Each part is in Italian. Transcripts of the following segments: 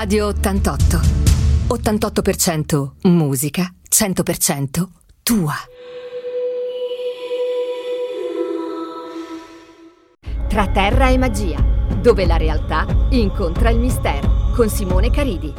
Radio 88. 88% musica, 100% tua. Tra terra e magia, dove la realtà incontra il mistero, con Simone Caridi.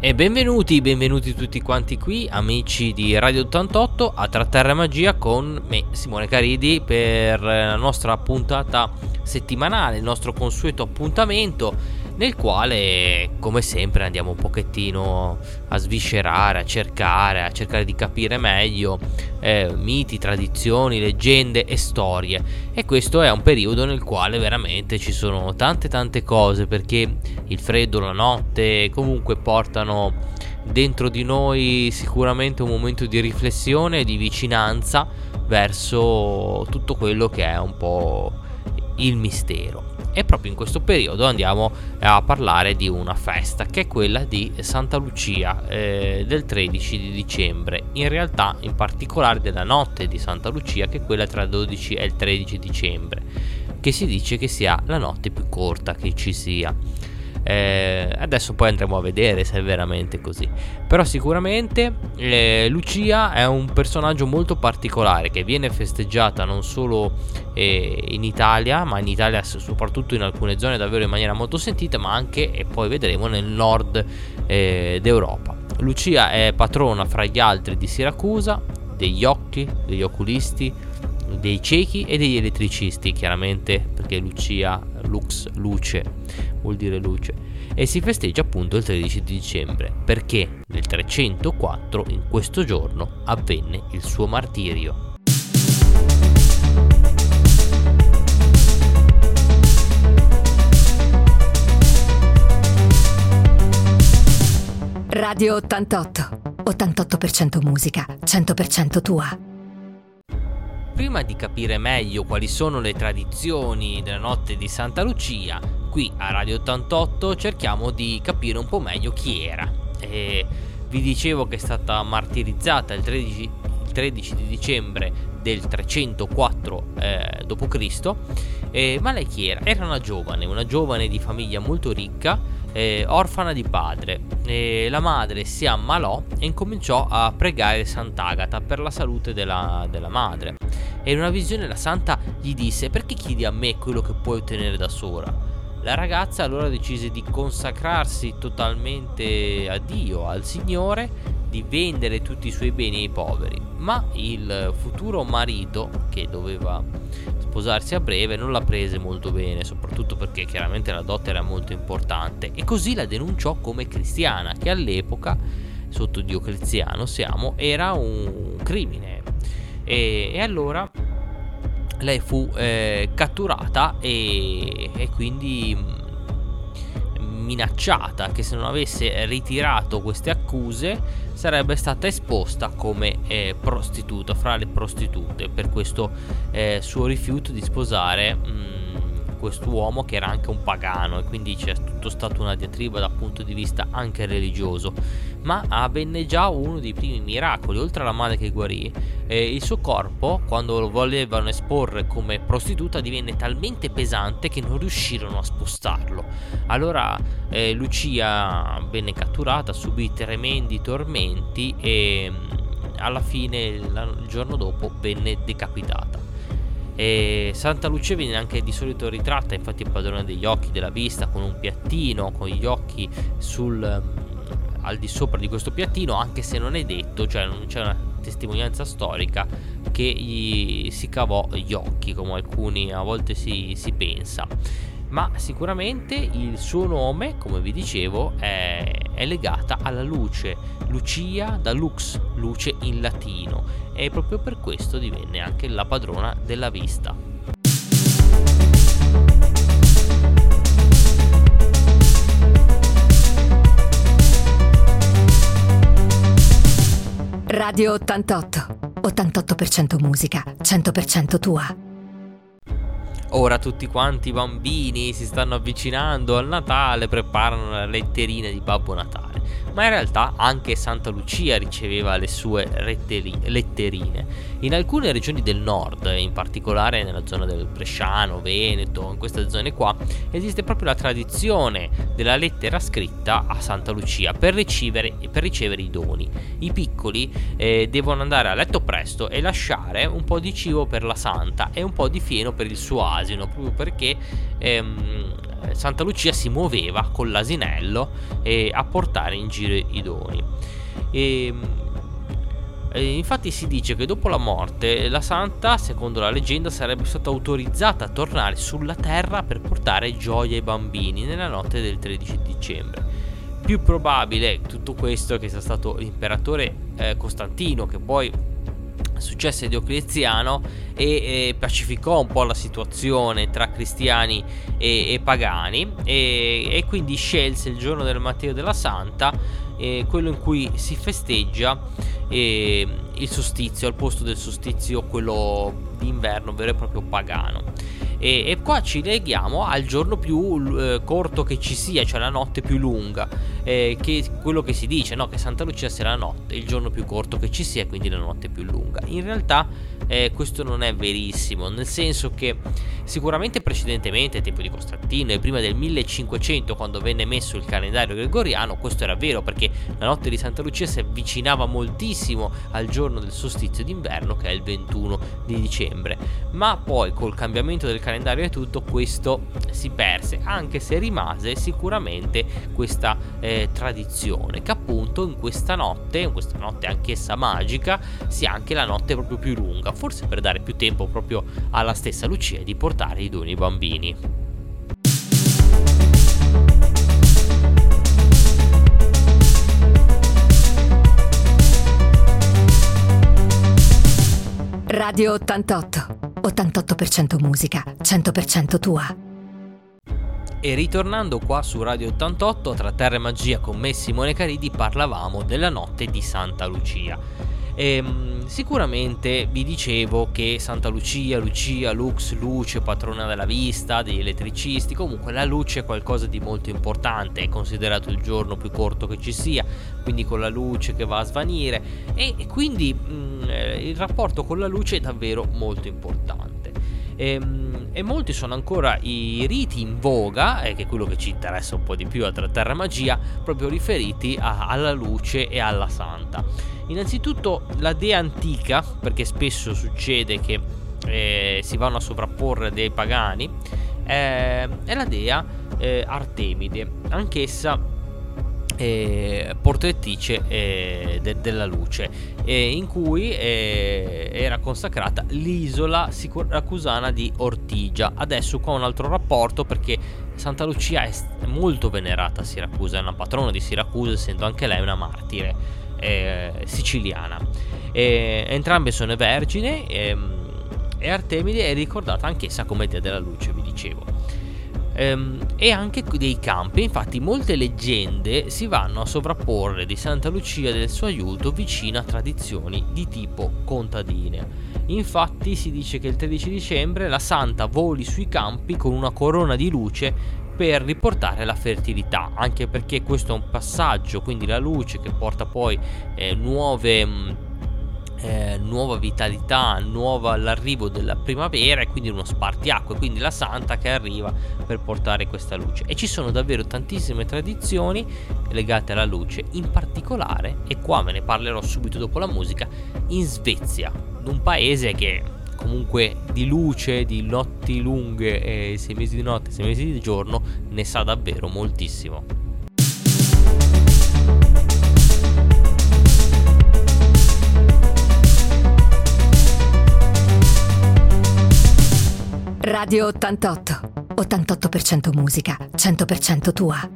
E benvenuti, benvenuti tutti quanti qui, amici di Radio 88 a Tra Terra e Magia con me, Simone Caridi, per la nostra puntata settimanale, il nostro consueto appuntamento nel quale come sempre andiamo un pochettino a sviscerare, a cercare, a cercare di capire meglio eh, miti, tradizioni, leggende e storie. E questo è un periodo nel quale veramente ci sono tante tante cose perché il freddo, la notte comunque portano dentro di noi sicuramente un momento di riflessione e di vicinanza verso tutto quello che è un po' il mistero. E proprio in questo periodo andiamo a parlare di una festa che è quella di Santa Lucia eh, del 13 di dicembre. In realtà in particolare della notte di Santa Lucia che è quella tra il 12 e il 13 dicembre che si dice che sia la notte più corta che ci sia eh, adesso poi andremo a vedere se è veramente così. Però sicuramente eh, Lucia è un personaggio molto particolare che viene festeggiata non solo eh, in Italia, ma in Italia soprattutto in alcune zone davvero in maniera molto sentita, ma anche e poi vedremo nel nord eh, d'Europa. Lucia è patrona fra gli altri di Siracusa, degli occhi, degli oculisti, dei ciechi e degli elettricisti, chiaramente perché Lucia, Lux, luce, vuol dire luce, e si festeggia appunto il 13 dicembre, perché nel 304 in questo giorno avvenne il suo martirio. Radio 88. 88% musica, 100% tua prima di capire meglio quali sono le tradizioni della notte di Santa Lucia, qui a Radio 88 cerchiamo di capire un po' meglio chi era. E vi dicevo che è stata martirizzata il 13, il 13 di dicembre del 304 eh, d.C. Eh, ma lei chi era? Era una giovane, una giovane di famiglia molto ricca, eh, orfana di padre. la madre si ammalò e incominciò a pregare Sant'Agata per la salute della, della madre e in una visione la santa gli disse perché chiedi a me quello che puoi ottenere da sola? La ragazza allora decise di consacrarsi totalmente a Dio, al Signore, di vendere tutti i suoi beni ai poveri, ma il futuro marito che doveva sposarsi a breve non la prese molto bene, soprattutto perché chiaramente la dote era molto importante. E così la denunciò come cristiana, che all'epoca sotto Diocleziano siamo era un crimine. E, e allora lei fu eh, catturata e, e quindi minacciata che se non avesse ritirato queste accuse sarebbe stata esposta come eh, prostituta fra le prostitute per questo eh, suo rifiuto di sposare mh, mm, quest'uomo che era anche un pagano e quindi c'è tutto stato una diatriba dal punto di vista anche religioso ma avvenne già uno dei primi miracoli, oltre alla madre che guarì, eh, il suo corpo, quando lo volevano esporre come prostituta, divenne talmente pesante che non riuscirono a spostarlo. Allora eh, Lucia venne catturata, subì tremendi tormenti e mm, alla fine, il giorno dopo, venne decapitata. E Santa Lucia viene anche di solito ritratta, infatti è padrona degli occhi, della vista, con un piattino, con gli occhi sul mm, al di sopra di questo piattino, anche se non è detto, cioè non c'è una testimonianza storica che gli si cavò gli occhi, come alcuni a volte si, si pensa. Ma sicuramente il suo nome, come vi dicevo, è, è legata alla luce, Lucia da lux, luce in latino, e proprio per questo divenne anche la padrona della vista. Radio 88. 88% musica, 100% tua. Ora tutti quanti i bambini si stanno avvicinando al Natale, preparano la letterina di Babbo Natale. Ma in realtà anche Santa Lucia riceveva le sue letterine. In alcune regioni del nord, in particolare nella zona del Bresciano, Veneto, in queste zone qua, esiste proprio la tradizione della lettera scritta a Santa Lucia per ricevere, per ricevere i doni. I piccoli eh, devono andare a letto presto e lasciare un po' di cibo per la santa e un po' di fieno per il suo asino, proprio perché ehm, Santa Lucia si muoveva con l'asinello eh, a portare in giro i doni. E, e infatti si dice che dopo la morte la santa, secondo la leggenda, sarebbe stata autorizzata a tornare sulla terra per portare gioia ai bambini nella notte del 13 dicembre. Più probabile tutto questo che sia stato l'imperatore eh, Costantino che poi successe Diocleziano e, e, pacificò un po' la situazione tra cristiani e, e pagani e, e, quindi scelse il giorno del Matteo della Santa quello in cui si festeggia il solstizio al posto del solstizio quello d'inverno vero e proprio pagano e, e qua ci leghiamo al giorno più eh, corto che ci sia, cioè la notte più lunga, eh, che quello che si dice, no? che Santa Lucia sia la notte, il giorno più corto che ci sia, quindi la notte più lunga. In realtà eh, questo non è verissimo, nel senso che sicuramente precedentemente, ai tempo di Costantino e prima del 1500, quando venne messo il calendario gregoriano, questo era vero perché la notte di Santa Lucia si avvicinava moltissimo al giorno del solstizio d'inverno, che è il 21 di dicembre, ma poi col cambiamento del calendario e tutto questo si perse, anche se rimase sicuramente questa eh, tradizione che appunto in questa notte, in questa notte anch'essa magica, sia anche la notte proprio più lunga forse per dare più tempo proprio alla stessa Lucia di portare i doni ai bambini. Radio 88. 88% musica, 100% tua. E ritornando qua su Radio 88, tra Terra e Magia con me Simone Caridi, parlavamo della notte di Santa Lucia. Ehm, sicuramente vi dicevo che Santa Lucia, Lucia, Lux, luce, patrona della vista, degli elettricisti, comunque la luce è qualcosa di molto importante, è considerato il giorno più corto che ci sia, quindi con la luce che va a svanire e, e quindi mh, mm, eh, il rapporto con la luce è davvero molto importante. E, ehm, e, molti sono ancora i riti in voga, eh, che è quello che ci interessa un po' di più a Terra Magia, proprio riferiti a, alla luce e alla santa. Innanzitutto la dea antica, perché spesso succede che eh, si vanno a sovrapporre dei pagani, eh, è la dea eh, Artemide, anch'essa eh, portatrice eh, de- della luce, eh, in cui eh, era consacrata l'isola siracusana di Ortigia. Adesso qua un altro rapporto perché Santa Lucia è molto venerata a Siracusa, è una patrona di Siracusa, essendo anche lei una martire eh, siciliana. Entrambe sono vergini e, e Artemide è ricordata anch'essa come dea della luce, vi dicevo. Ehm, e anche dei campi, infatti molte leggende si vanno a sovrapporre di Santa Lucia e del suo aiuto vicino a tradizioni di tipo contadine. Infatti si dice che il 13 dicembre la santa voli sui campi con una corona di luce per riportare la fertilità, anche perché questo è un passaggio, quindi la luce che porta poi eh, nuove mm, eh, nuova vitalità, nuova l'arrivo della primavera e quindi uno spartiacque, quindi la santa che arriva per portare questa luce. E ci sono davvero tantissime tradizioni legate alla luce, in particolare, e qua ve ne parlerò subito dopo la musica, in Svezia, un paese che comunque di luce, di notti lunghe e sei mesi di notte, sei mesi di giorno, ne sa davvero moltissimo. Radio 88. 88% musica, 100% tua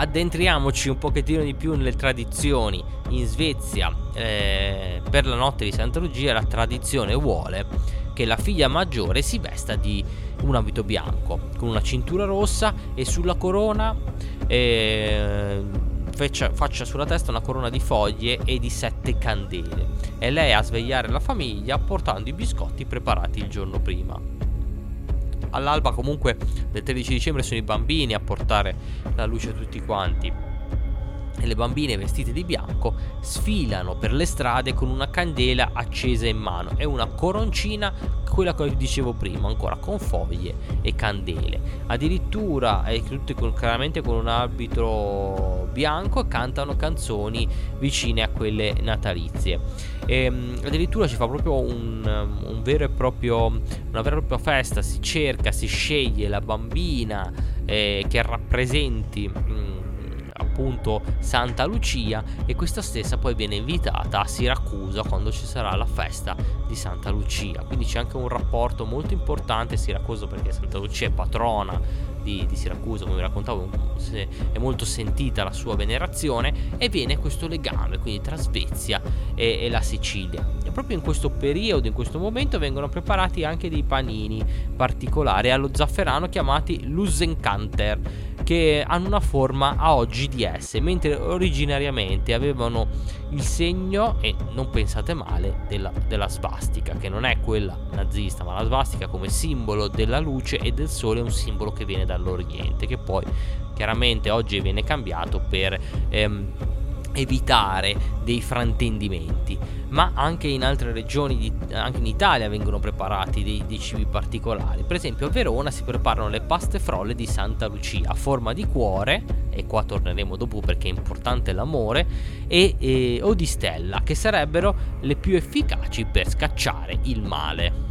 addentriamoci un pochettino di più nelle tradizioni. In Svezia, eh, per la notte di Santa Lucia, la tradizione vuole che la figlia maggiore si vesta di un abito bianco, con una cintura rossa e sulla corona eh, faccia, sulla testa una corona di foglie e di sette candele. E lei a svegliare la famiglia portando i biscotti preparati il giorno prima all'alba comunque del 13 dicembre sono i bambini a portare la luce a tutti quanti. e le bambine vestite di bianco sfilano per le strade con una candela accesa in mano e una coroncina, quella che dicevo prima, ancora con foglie e candele. Addirittura, e tutte con, chiaramente con un abito bianco, cantano canzoni vicine a quelle natalizie. E, ehm, addirittura ci fa proprio un, un vero e proprio, una vera e propria festa, si cerca, si sceglie la bambina eh, che rappresenti... Appunto Santa Lucia e questa stessa poi viene invitata a Siracusa quando ci sarà la festa di Santa Lucia. Quindi c'è anche un rapporto molto importante Siracusa perché Santa Lucia è patrona di, di Siracusa, come vi raccontavo, è molto sentita la sua venerazione e viene questo legame quindi tra Svezia e, e la Sicilia. E proprio in questo periodo, in questo momento, vengono preparati anche dei panini particolari allo zafferano chiamati Lusenkanter che hanno una forma a oggi di S, mentre originariamente avevano il segno, e non pensate male, della, della svastica, che non è quella nazista, ma la svastica come simbolo della luce e del sole è un simbolo che viene dall'Oriente, che poi chiaramente oggi viene cambiato per... Ehm, evitare dei fraintendimenti, ma anche in altre regioni, anche in Italia vengono preparati dei, dei, cibi particolari. Per esempio a Verona si preparano le paste frolle di Santa Lucia a forma di cuore, e qua torneremo dopo perché è importante l'amore, e, e, o di stella, che sarebbero le più efficaci per scacciare il male.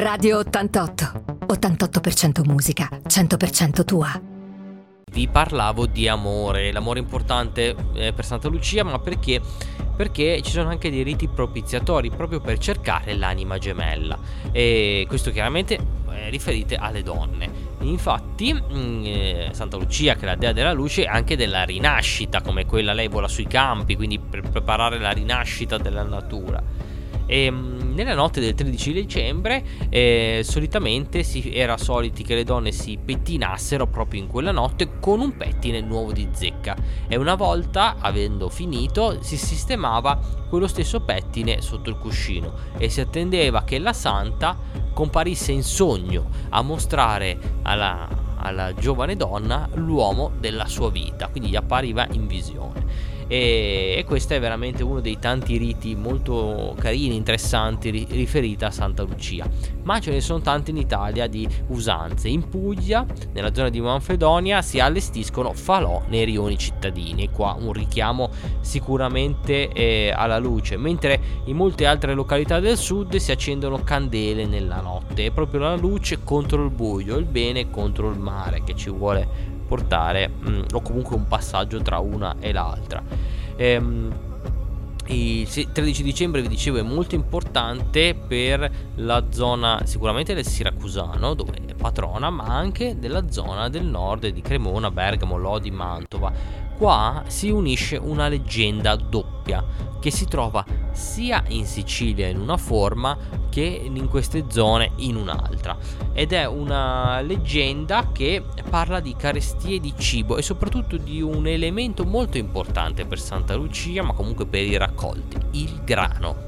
Radio 88. 88% musica, 100% tua. Vi parlavo di amore, l'amore importante eh, per Santa Lucia, ma perché? Perché ci sono anche dei riti propiziatori proprio per cercare l'anima gemella. E questo chiaramente è riferito alle donne. Infatti, mm, eh, Santa Lucia, che è la dea della luce, è anche della rinascita, come quella lei vola sui campi, quindi per preparare la rinascita della natura. E, ehm, nella notte del 13 dicembre eh, solitamente si era soliti che le donne si pettinassero proprio in quella notte con un pettine nuovo di zecca. E una volta avendo finito si sistemava quello stesso pettine sotto il cuscino e si attendeva che la santa comparisse in sogno a mostrare alla, alla giovane donna l'uomo della sua vita. Quindi gli appariva in visione e, e questo è veramente uno dei tanti riti molto carini, interessanti ri- riferiti a Santa Lucia. Ma ce ne sono tanti in Italia di usanze. In Puglia, nella zona di Manfredonia, si allestiscono falò nei rioni cittadini. Qua un richiamo sicuramente eh, alla luce, mentre in molte altre località del sud si accendono candele nella notte. È proprio la luce contro il buio, il bene contro il mare che ci vuole portare mh, mm, o comunque un passaggio tra una e l'altra. Ehm, il 13 dicembre vi dicevo è molto importante per la zona sicuramente del Siracusano dove patrona ma anche della zona del nord di Cremona, Bergamo, Lodi, Mantova qua si unisce una leggenda doppia che si trova sia in Sicilia in una forma che in queste zone in un'altra ed è una leggenda che parla di carestie di cibo e soprattutto di un elemento molto importante per Santa Lucia ma comunque per i raccolti, il grano.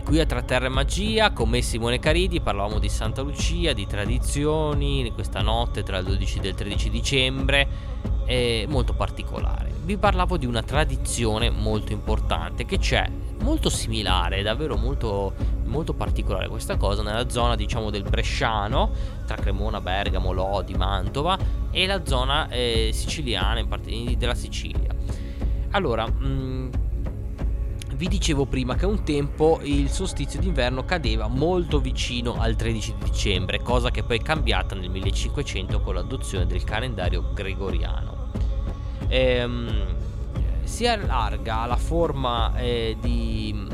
E qui a Tra Terra e Magia, con me Simone Caridi, parlavamo di Santa Lucia, di tradizioni, di questa notte tra il 12 e il 13 dicembre, è molto particolare. Vi parlavo di una tradizione molto importante che c'è, molto similare, davvero molto, molto particolare questa cosa, nella zona diciamo del Bresciano, tra Cremona, Bergamo, Lodi, Mantova e la zona eh, siciliana, in parte della Sicilia. Allora, mh, vi dicevo prima che un tempo il solstizio d'inverno cadeva molto vicino al 13 dicembre, cosa che poi è cambiata nel 1500 con l'adozione del calendario gregoriano. Ehm, si allarga la forma eh, di,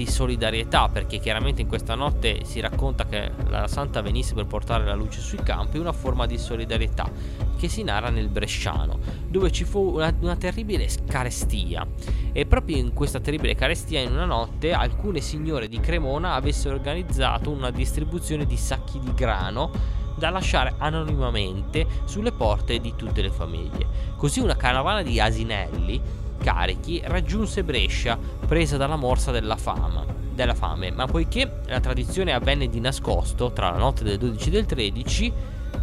di solidarietà perché chiaramente in questa notte si racconta che la santa venisse per portare la luce sui campi, una forma di solidarietà che si narra nel Bresciano, dove ci fu una, una terribile carestia e proprio in questa terribile carestia in una notte alcune signore di Cremona avessero organizzato una distribuzione di sacchi di grano da lasciare anonimamente sulle porte di tutte le famiglie. Così una caravana di asinelli carichi raggiunse Brescia presa dalla morsa della, fama, della fame, ma poiché la tradizione avvenne di nascosto tra la notte del 12 e del 13,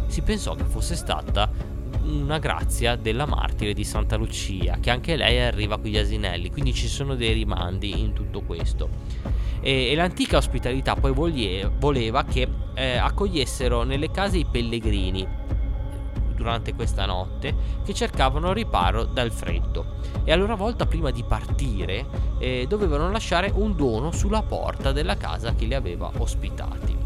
si pensò che fosse stata una grazia della martire di Santa Lucia, che anche lei arriva con gli asinelli, quindi ci sono dei rimandi in tutto questo. E, e l'antica ospitalità poi voleva che eh, accogliessero nelle case i pellegrini durante questa notte che cercavano riparo dal freddo e a loro volta prima di partire eh, dovevano lasciare un dono sulla porta della casa che li aveva ospitati.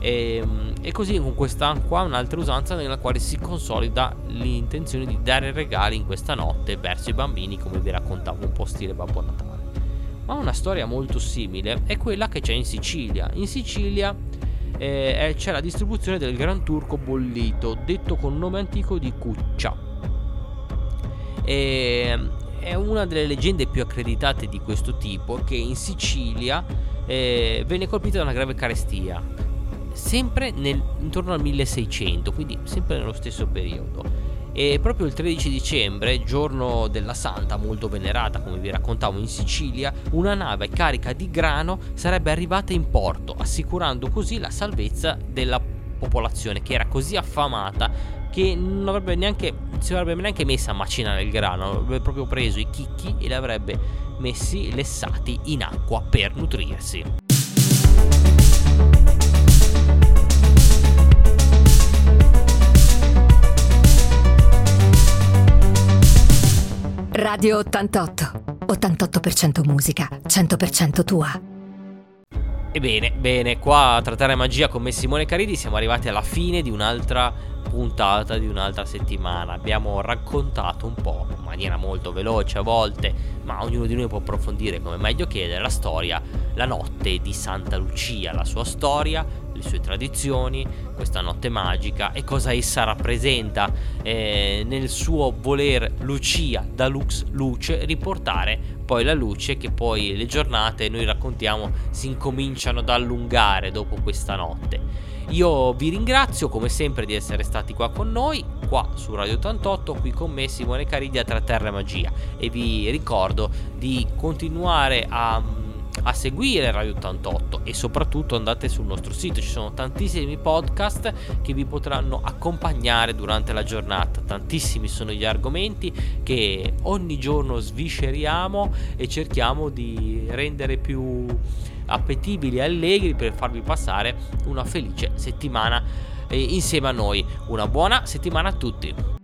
E, ehm, e, così con questa qua un'altra usanza nella quale si consolida l'intenzione di dare regali in questa notte verso i bambini come vi raccontavo un po' stile Babbo Natale. Ma una storia molto simile è quella che c'è in Sicilia. In Sicilia eh, c'è la distribuzione del Gran Turco bollito, detto con nome antico di Cuccia. E, è una delle leggende più accreditate di questo tipo che in Sicilia eh, venne colpita da una grave carestia, sempre nel, intorno al 1600, quindi sempre nello stesso periodo. E proprio il 13 dicembre, giorno della Santa, molto venerata come vi raccontavo in Sicilia, una nave carica di grano sarebbe arrivata in porto, assicurando così la salvezza della popolazione che era così affamata che non avrebbe neanche, si avrebbe neanche messa a macinare il grano, avrebbe proprio preso i chicchi e li avrebbe messi lessati in acqua per nutrirsi. Radio 88. 88% musica, 100% tua. Ebbene, bene, qua a Trattare Magia con me Simone Caridi siamo arrivati alla fine di un'altra puntata di un'altra settimana. Abbiamo raccontato un po', in maniera molto veloce a volte, ma ognuno di noi può approfondire come meglio chiedere la storia, la notte di Santa Lucia, la sua storia, le sue tradizioni, questa notte magica e cosa essa rappresenta eh, nel suo voler Lucia da lux luce riportare poi la luce che poi le giornate noi raccontiamo si incominciano ad allungare dopo questa notte. Io vi ringrazio come sempre di essere stati qua con noi, qua su Radio 88, qui con me Simone Caridia tra Terra e Magia. E vi ricordo di continuare a a seguire Radio 88 e soprattutto andate sul nostro sito, ci sono tantissimi podcast che vi potranno accompagnare durante la giornata, tantissimi sono gli argomenti che ogni giorno svisceriamo e cerchiamo di rendere più appetibili e allegri per farvi passare una felice settimana eh, insieme a noi. Una buona settimana a tutti.